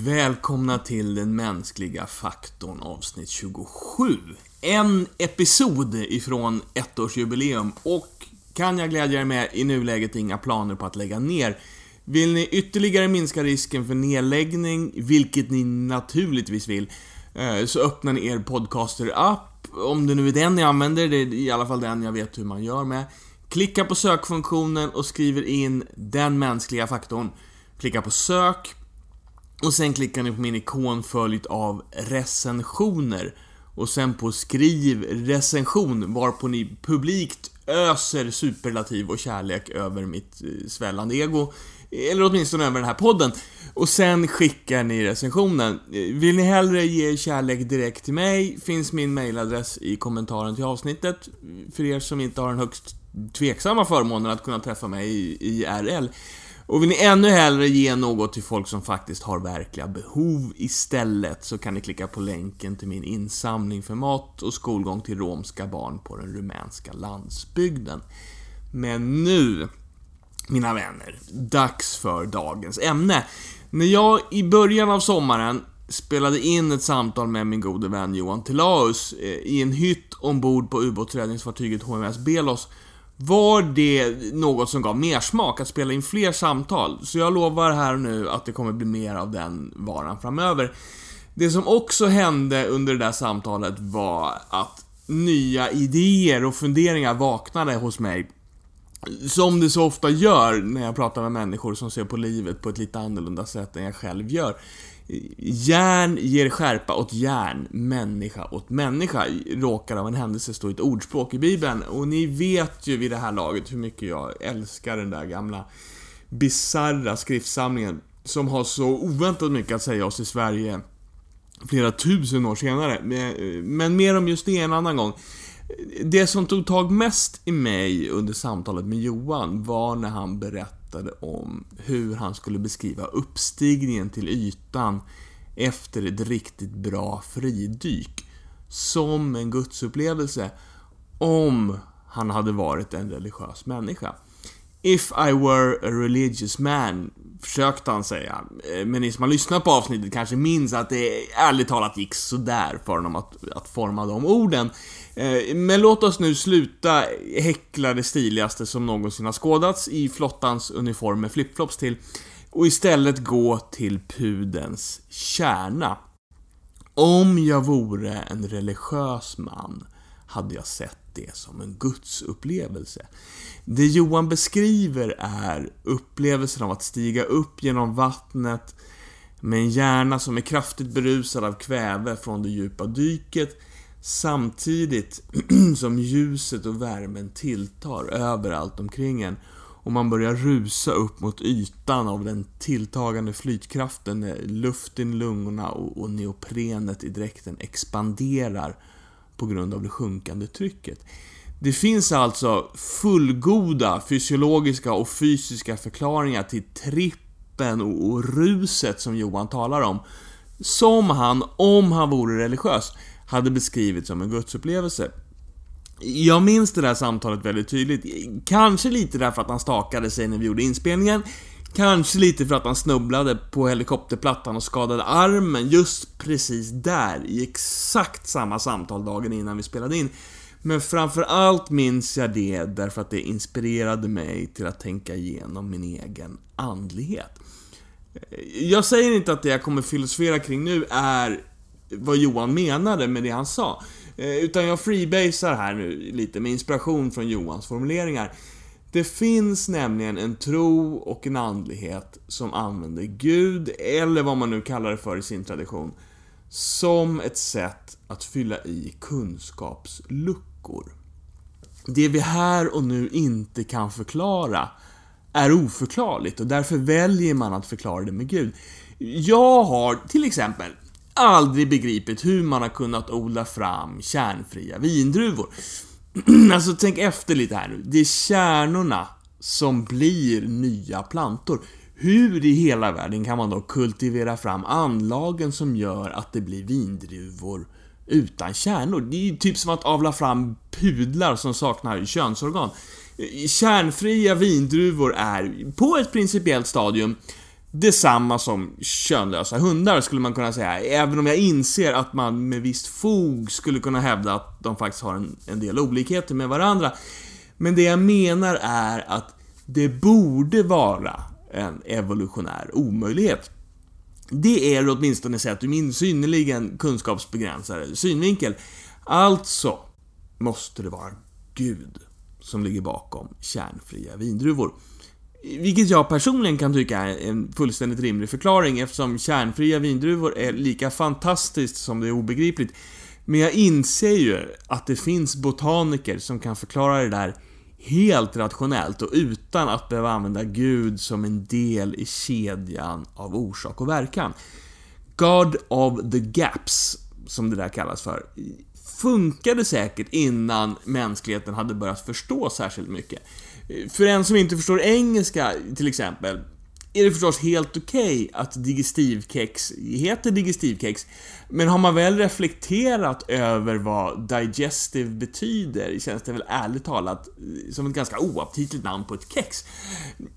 Välkomna till den mänskliga faktorn avsnitt 27. En episod ifrån ettårsjubileum och kan jag glädja er med i nuläget inga planer på att lägga ner. Vill ni ytterligare minska risken för nedläggning, vilket ni naturligtvis vill, eh, så öppnar ni er podcaster-app, om det nu är den ni använder, det är i alla fall den jag vet hur man gör med. Klicka på sökfunktionen och skriver in den mänskliga faktorn. Klicka på sök och sen klickar ni på min ikon följt av recensioner. Och sen på skriv recension varpå ni publikt öser superlativ och kärlek över mitt eh, svällande ego. Eller åtminstone över den här podden. Och sen skickar ni recensionen. Eh, vill ni hellre ge kärlek direkt till mig finns min mailadress i kommentaren till avsnittet. För er som inte har den högst tveksamma förmånen att kunna träffa mig i IRL. Och vill ni ännu hellre ge något till folk som faktiskt har verkliga behov istället så kan ni klicka på länken till min insamling för mat och skolgång till romska barn på den rumänska landsbygden. Men nu, mina vänner, dags för dagens ämne. När jag i början av sommaren spelade in ett samtal med min gode vän Johan Tillaus eh, i en hytt ombord på ubåtsräddningsfartyget HMS Belos var det något som gav mer smak att spela in fler samtal. Så jag lovar här och nu att det kommer bli mer av den varan framöver. Det som också hände under det där samtalet var att nya idéer och funderingar vaknade hos mig. Som det så ofta gör när jag pratar med människor som ser på livet på ett lite annorlunda sätt än jag själv gör. Järn ger skärpa åt järn, människa åt människa, råkar av en händelse stå i ett ordspråk i Bibeln. Och ni vet ju vid det här laget hur mycket jag älskar den där gamla bizarra skriftsamlingen som har så oväntat mycket att säga oss i Sverige flera tusen år senare. Men mer om just det en annan gång. Det som tog tag mest i mig under samtalet med Johan var när han berättade berättade om hur han skulle beskriva uppstigningen till ytan efter ett riktigt bra fridyk som en gudsupplevelse om han hade varit en religiös människa. If I were a religious man, försökte han säga. Eh, men ni som har lyssnat på avsnittet kanske minns att det ärligt talat gick sådär för honom att, att forma de orden. Eh, men låt oss nu sluta häckla det stiligaste som någonsin har skådats i flottans uniform med flipflops till och istället gå till pudens kärna. Om jag vore en religiös man hade jag sett det som en gudsupplevelse. Det Johan beskriver är upplevelsen av att stiga upp genom vattnet med en hjärna som är kraftigt berusad av kväve från det djupa dyket samtidigt som ljuset och värmen tilltar överallt omkring en och man börjar rusa upp mot ytan av den tilltagande flytkraften när luften i lungorna och neoprenet i dräkten expanderar på grund av det sjunkande trycket. Det finns alltså fullgoda fysiologiska och fysiska förklaringar till trippen och ruset som Johan talar om. Som han, om han vore religiös, hade beskrivit som en gudsupplevelse. Jag minns det där samtalet väldigt tydligt. Kanske lite därför att han stakade sig när vi gjorde inspelningen. Kanske lite för att han snubblade på helikopterplattan och skadade armen just precis där, i exakt samma samtal dagen innan vi spelade in. Men framförallt minns jag det därför att det inspirerade mig till att tänka igenom min egen andlighet. Jag säger inte att det jag kommer filosofera kring nu är vad Johan menade med det han sa. Eh, utan jag freebasar här nu lite med inspiration från Johans formuleringar. Det finns nämligen en tro och en andlighet som använder Gud, eller vad man nu kallar det för i sin tradition, som ett sätt att fylla i kunskapsluckor. Det vi här och nu inte kan förklara är oförklarligt och därför väljer man att förklara det med Gud. Jag har till exempel aldrig begripit hur man har kunnat odla fram kärnfria vindruvor. alltså tänk efter lite här nu. Det är kärnorna som blir nya plantor. Hur i hela världen kan man då kultivera fram anlagen som gör att det blir vindruvor utan kärnor? Det är ju typ som att avla fram pudlar som saknar könsorgan. Kärnfria vindruvor är, på ett principiellt stadium, detsamma som könlösa hundar skulle man kunna säga. Även om jag inser att man med visst fog skulle kunna hävda att de faktiskt har en, en del olikheter med varandra. Men det jag menar är att det borde vara en evolutionär omöjlighet. Det är åtminstone sett ur min synnerligen kunskapsbegränsade synvinkel. Alltså måste det vara Gud som ligger bakom kärnfria vindruvor. Vilket jag personligen kan tycka är en fullständigt rimlig förklaring eftersom kärnfria vindruvor är lika fantastiskt som det är obegripligt. Men jag inser ju att det finns botaniker som kan förklara det där helt rationellt och utan att behöva använda Gud som en del i kedjan av orsak och verkan. God of the Gaps, som det där kallas för, funkade säkert innan mänskligheten hade börjat förstå särskilt mycket. För en som inte förstår engelska, till exempel, är det förstås helt okej okay att digestivkex heter digestivkex. Men har man väl reflekterat över vad digestive betyder känns det väl ärligt talat eh, som ett ganska oaptitligt namn på ett kex.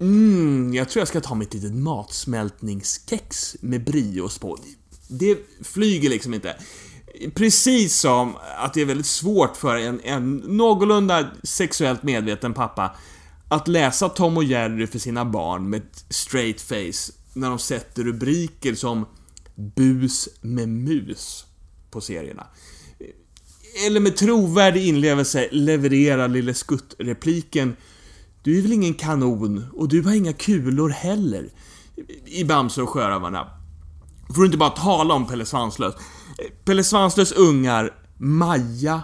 Mm, jag tror jag ska ta mitt litet matsmältningskex med brios på. Det flyger liksom inte. Precis som att det är väldigt svårt för en, en någorlunda sexuellt medveten pappa att läsa Tom och Jerry för sina barn med ett straight face när de sätter rubriker som Bus med mus på serierna. Eller med trovärdig inlevelse leverera Lille Skutt-repliken Du är väl ingen kanon och du har inga kulor heller. I Bamse och Sjörövarna. Får du inte bara tala om Pelle Svanslös. Pelle Svanslös ungar, Maja,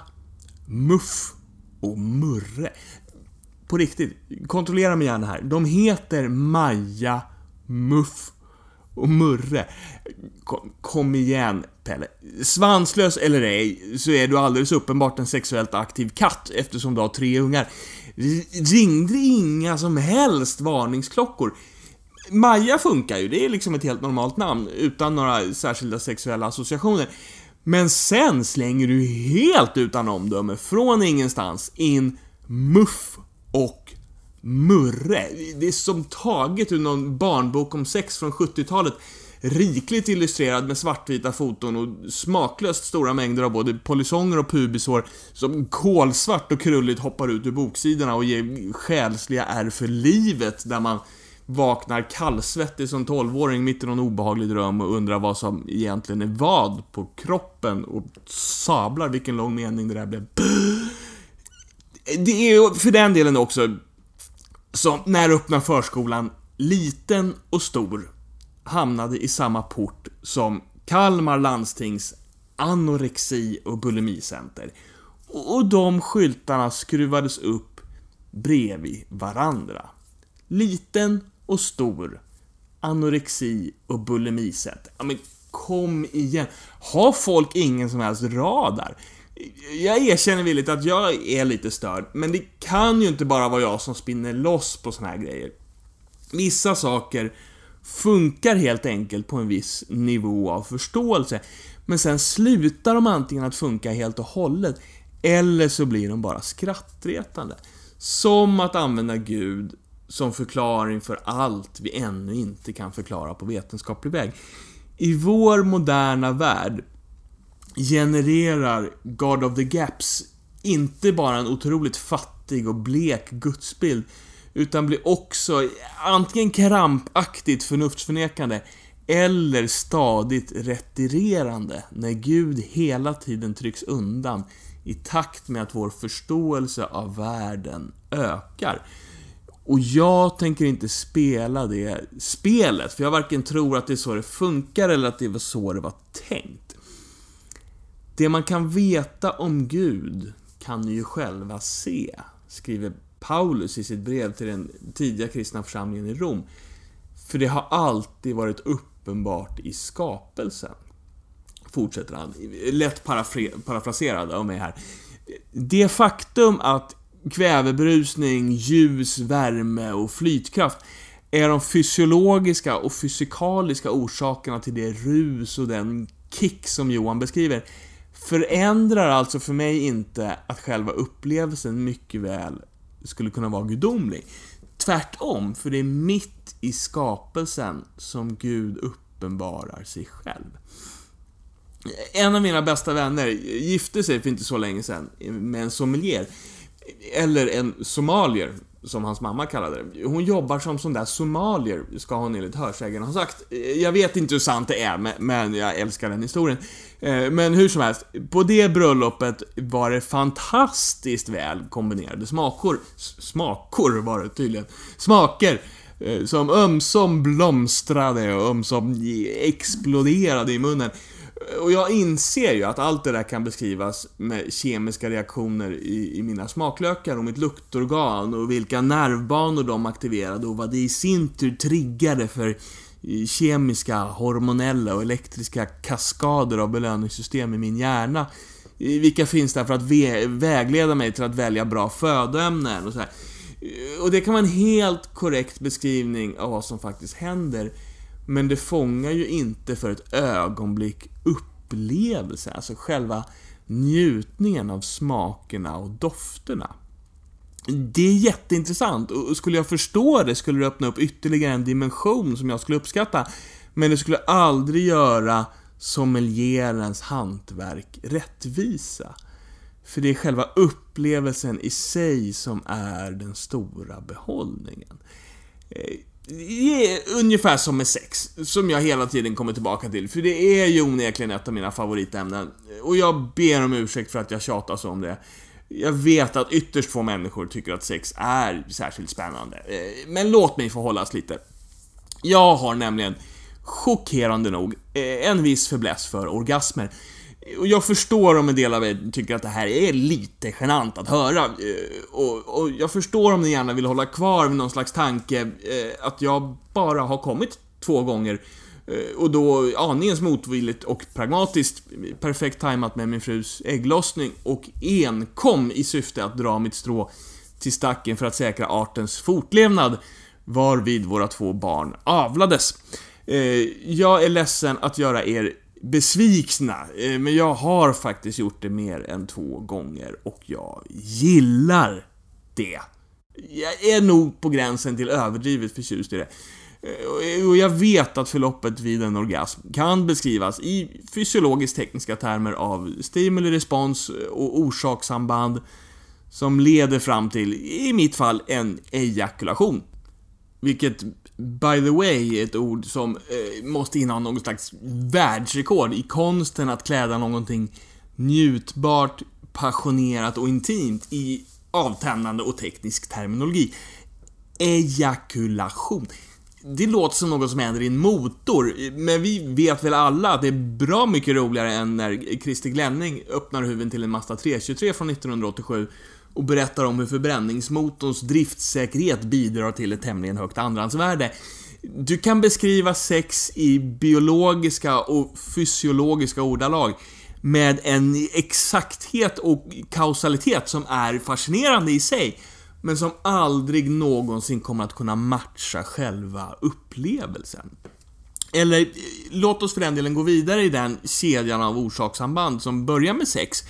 Muff och Murre på riktigt, kontrollera mig gärna här. De heter Maja, Muff och Murre. Kom, kom, igen, Pelle. Svanslös eller ej, så är du alldeles uppenbart en sexuellt aktiv katt eftersom du har tre ungar. Ringde inga som helst varningsklockor. Maja funkar ju, det är liksom ett helt normalt namn utan några särskilda sexuella associationer. Men sen slänger du helt utan omdöme, från ingenstans, in Muff och Murre. Det är som taget ur någon barnbok om sex från 70-talet. Rikligt illustrerad med svartvita foton och smaklöst stora mängder av både polisonger och pubisår som kolsvart och krulligt hoppar ut ur boksidorna och ger själsliga ärr för livet där man vaknar kallsvettig som tolvåring mitt i någon obehaglig dröm och undrar vad som egentligen är vad på kroppen och sablar vilken lång mening det där blev det är ju för den delen också som när öppnar förskolan, liten och stor, hamnade i samma port som Kalmar landstings anorexi och bulimicenter. Och de skyltarna skruvades upp bredvid varandra. Liten och stor, anorexi och bulimicenter. Ja men kom igen. Har folk ingen som helst radar? Jag erkänner villigt att jag är lite störd, men det kan ju inte bara vara jag som spinner loss på såna här grejer. Vissa saker funkar helt enkelt på en viss nivå av förståelse, men sen slutar de antingen att funka helt och hållet, eller så blir de bara skrattretande. Som att använda Gud som förklaring för allt vi ännu inte kan förklara på vetenskaplig väg. I vår moderna värld genererar God of the Gaps inte bara en otroligt fattig och blek gudsbild, utan blir också antingen krampaktigt förnuftsförnekande eller stadigt retirerande när Gud hela tiden trycks undan i takt med att vår förståelse av världen ökar. Och jag tänker inte spela det spelet, för jag varken tror att det är så det funkar eller att det var så det var tänkt. Det man kan veta om Gud kan ni ju själva se, skriver Paulus i sitt brev till den tidiga kristna församlingen i Rom. För det har alltid varit uppenbart i skapelsen. Fortsätter han, lätt parafraserad av mig här. Det faktum att kvävebrusning, ljus, värme och flytkraft är de fysiologiska och fysikaliska orsakerna till det rus och den kick som Johan beskriver förändrar alltså för mig inte att själva upplevelsen mycket väl skulle kunna vara gudomlig. tvärtom, för det är mitt i skapelsen som Gud uppenbarar sig själv. En av mina bästa vänner gifte sig för inte så länge sedan med en sommelier. Eller en somalier, som hans mamma kallade det. Hon jobbar som sån där somalier, ska hon enligt hörsägen ha sagt. Eh, jag vet inte hur sant det är, men jag älskar den historien. Eh, men hur som helst, på det bröllopet var det fantastiskt väl kombinerade smakor. Smakor var det tydligen. Smaker eh, som ömsom blomstrade och ömsom exploderade i munnen. Och jag inser ju att allt det där kan beskrivas med kemiska reaktioner i, i mina smaklökar och mitt luktorgan och vilka nervbanor de aktiverade och vad det i sin tur triggade för kemiska, hormonella och elektriska kaskader av belöningssystem i min hjärna. Vilka finns där för att vägleda mig till att välja bra födoämnen och så här. Och det kan vara en helt korrekt beskrivning av vad som faktiskt händer. Men det fångar ju inte för ett ögonblick upplevelsen, alltså själva njutningen av smakerna och dofterna. Det är jätteintressant och skulle jag förstå det skulle det öppna upp ytterligare en dimension som jag skulle uppskatta. Men det skulle aldrig göra sommelierens hantverk rättvisa. För det är själva upplevelsen i sig som är den stora behållningen. Eh, Ungefär som med sex, som jag hela tiden kommer tillbaka till, för det är ju onekligen ett av mina favoritämnen. Och jag ber om ursäkt för att jag tjatar så om det. Jag vet att ytterst få människor tycker att sex är särskilt spännande. Eh, men låt mig få hållas lite. Jag har nämligen, chockerande nog, eh, en viss fäbless för orgasmer. Och jag förstår om en del av er tycker att det här är lite genant att höra. Eh, och, och, jag förstår om ni gärna vill hålla kvar vid någon slags tanke eh, att jag bara har kommit två gånger. Eh, och då aningens motvilligt och pragmatiskt, perfekt tajmat med min frus ägglossning och enkom i syfte att dra mitt strå till stacken för att säkra artens fortlevnad varvid våra två barn avlades. Jag är ledsen att göra er besvikna. Eh, men jag har faktiskt gjort det mer än två gånger och jag gillar det. Jag är nog på gränsen till överdrivet förtjust i det. Eh, och jag vet att förloppet vid en orgasm kan beskrivas i fysiologiskt tekniska termer av stimuli-respons och orsakssamband som leder fram till, i mitt fall, en ejakulation. Vilket by the way, ett ord som eh, måste inneha någon slags världsrekord i konsten att kläda någonting njutbart, passionerat och intimt i avtändande och teknisk terminologi. Ejakulation. Det låter som något som händer i en motor, men vi vet väl alla att det är bra mycket roligare än när Christer Glenning öppnar huven till en Mazda 323 från 1987 och berättar om hur förbränningsmotorns driftsäkerhet bidrar till ett tämligen högt andrahandsvärde. Du kan beskriva sex i biologiska och fysiologiska ordalag med en exakthet och kausalitet som är fascinerande i sig, men som aldrig någonsin kommer att kunna matcha själva upplevelsen. Eller, eh, låt oss för den delen gå vidare i den kedjan av orsakssamband som börjar med sex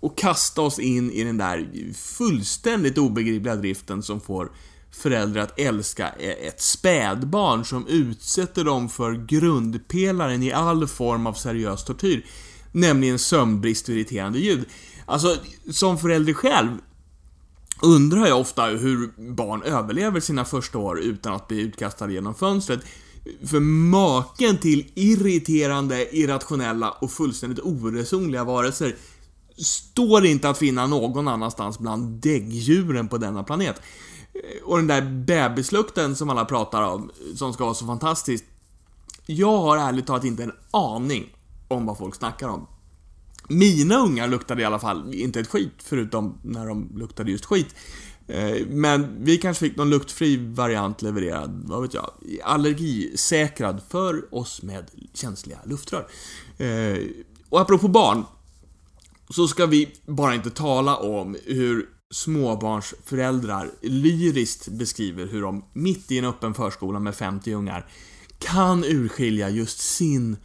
och kasta oss in i den där fullständigt obegripliga driften som får föräldrar att älska e- ett spädbarn som utsätter dem för grundpelaren i all form av seriös tortyr, nämligen sömnbrist och irriterande ljud. Alltså, som förälder själv undrar jag ofta hur barn överlever sina första år utan att bli utkastade genom fönstret. För maken till irriterande, irrationella och fullständigt oresonliga varelser står inte att finna någon annanstans bland däggdjuren på denna planet. Eh, och den där bebislukten som alla pratar om, som ska vara så fantastisk. Jag har ärligt talat inte en aning om vad folk snackar om. Mina ungar luktade i alla fall inte ett skit, förutom när de luktade just skit. Eh, men vi kanske fick någon luktfri variant levererad, vad vet jag, allergisäkrad för oss med känsliga luftrör. Eh, och apropå barn, så ska vi bara inte tala om hur småbarnsföräldrar lyriskt beskriver hur de mitt i en öppen förskola med 50 ungar kan urskilja just sin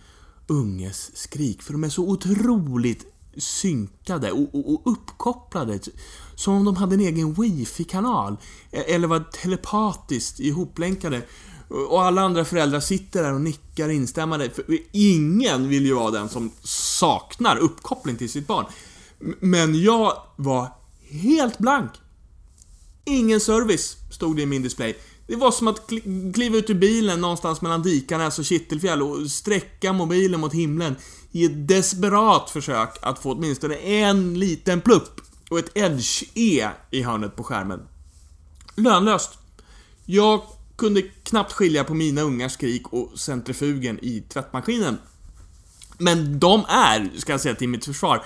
unges skrik. För de är så otroligt synkade och, och, och uppkopplade. Som om de hade en egen wifi-kanal. E- eller var telepatiskt ihoplänkade. Och alla andra föräldrar sitter där och nickar instämmande. För ingen vill ju vara den som saknar uppkoppling till sitt barn. Men jag var helt blank. Ingen service, stod det i min display. Det var som att kliva ut ur bilen någonstans mellan Dikanäs alltså och Kittelfjäll och sträcka mobilen mot himlen i ett desperat försök att få åtminstone en liten plupp och ett Edge-E i hörnet på skärmen. Lönlöst. Jag kunde knappt skilja på mina ungars skrik och centrifugen i tvättmaskinen. Men de är, ska jag säga till mitt försvar,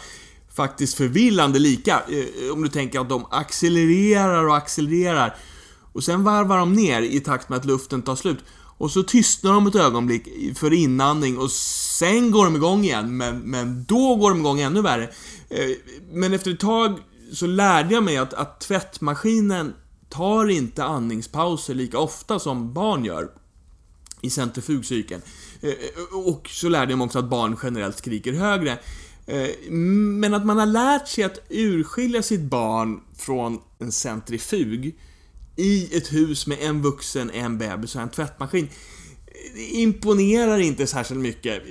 faktiskt förvillande lika. Eh, om du tänker att de accelererar och accelererar. Och sen varvar de ner i takt med att luften tar slut. Och så tystnar de ett ögonblick för inandning och sen går de igång igen, men, men då går de igång ännu värre. Eh, men efter ett tag så lärde jag mig att, att tvättmaskinen tar inte andningspauser lika ofta som barn gör i centrifugcykeln. Eh, eh, och så lärde jag mig också att barn generellt skriker högre. Eh, men att man har lärt sig att urskilja sitt barn från en centrifug i ett hus med en vuxen, en bebis och en tvättmaskin imponerar inte särskilt mycket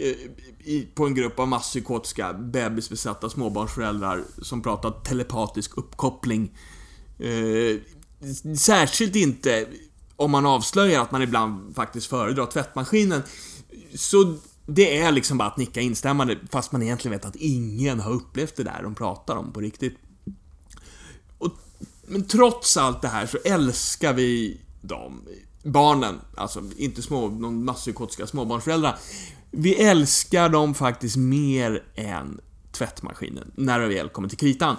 på en grupp av masspsykotiska bebisbesatta småbarnsföräldrar som pratar telepatisk uppkoppling. Särskilt inte om man avslöjar att man ibland faktiskt föredrar tvättmaskinen. Så det är liksom bara att nicka instämmande fast man egentligen vet att ingen har upplevt det där de pratar om på riktigt. Och, men trots allt det här så älskar vi dem. Barnen, alltså inte små, de masspsykotiska småbarnsföräldrar. Vi älskar dem faktiskt mer än tvättmaskinen, när det väl kommer till kritan.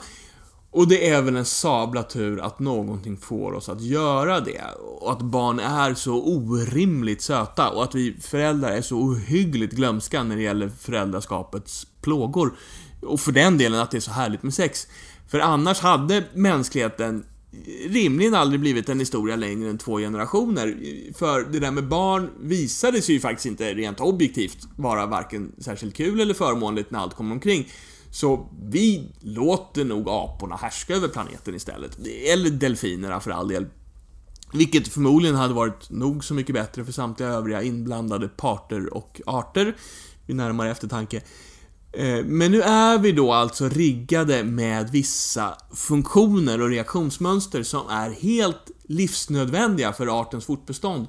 Och det är väl en sabla tur att någonting får oss att göra det. Och att barn är så orimligt söta och att vi föräldrar är så ohyggligt glömska när det gäller föräldraskapets plågor. Och för den delen att det är så härligt med sex. För annars hade mänskligheten rimligen aldrig blivit en historia längre än två generationer. För det där med barn visade sig ju faktiskt inte rent objektivt vara varken särskilt kul eller förmånligt när allt kom omkring. Så vi låter nog aporna härska över planeten istället. Eller delfinerna för all del. Vilket förmodligen hade varit nog så mycket bättre för samtliga övriga inblandade parter och arter vid närmare eftertanke. Eh, men nu är vi då alltså riggade med vissa funktioner och reaktionsmönster som är helt livsnödvändiga för artens fortbestånd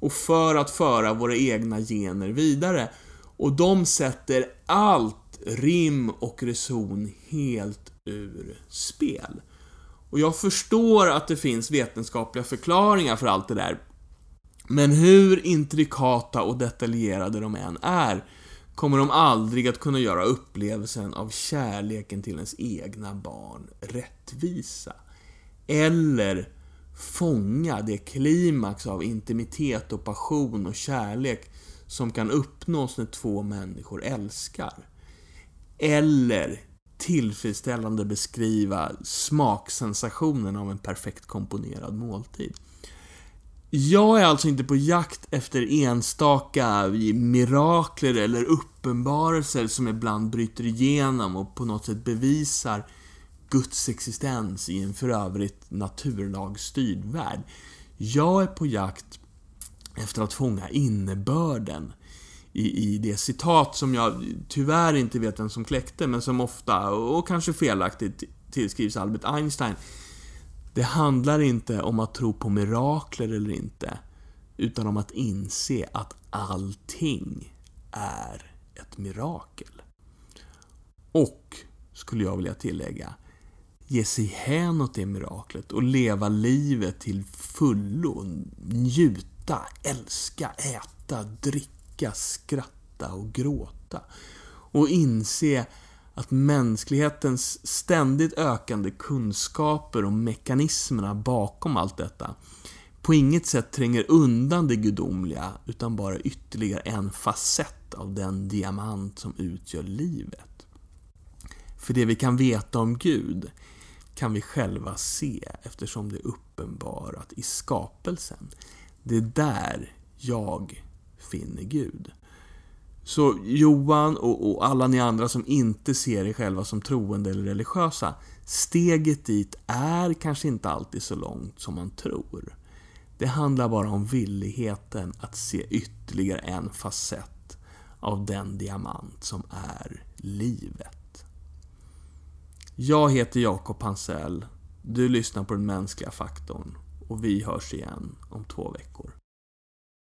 och för att föra våra egna gener vidare. Och de sätter allt rim och reson helt ur spel. Och jag förstår att det finns vetenskapliga förklaringar för allt det där. Men hur intrikata och detaljerade de än är, kommer de aldrig att kunna göra upplevelsen av kärleken till ens egna barn rättvisa. Eller fånga det klimax av intimitet och passion och kärlek som kan uppnås när två människor älskar eller tillfredsställande beskriva smaksensationen av en perfekt komponerad måltid. Jag är alltså inte på jakt efter enstaka mirakler eller uppenbarelser som ibland bryter igenom och på något sätt bevisar Guds existens i en för övrigt naturlagsstyrd värld. Jag är på jakt efter att fånga innebörden i, i det citat som jag tyvärr inte vet vem som kläckte, men som ofta, och kanske felaktigt, tillskrivs Albert Einstein. Det handlar inte om att tro på mirakler eller inte, utan om att inse att allting är ett mirakel. Och, skulle jag vilja tillägga, ge sig hän åt det miraklet och leva livet till fullo. Njuta, älska, äta, dricka skrika, skratta och gråta. Och inse att mänsklighetens ständigt ökande kunskaper och mekanismerna bakom allt detta på inget sätt tränger undan det gudomliga, utan bara ytterligare en facett av den diamant som utgör livet. För det vi kan veta om Gud kan vi själva se eftersom det är uppenbarat i skapelsen. Det är där jag finner Gud. Så Johan och, och, alla ni andra som inte ser er själva som troende eller religiösa, steget dit är kanske inte alltid så långt som man tror. Det handlar bara om villigheten att se ytterligare en facett av den diamant som är livet. Jag heter Jakob Pansell. Du lyssnar på den mänskliga faktorn och vi hörs igen om två veckor.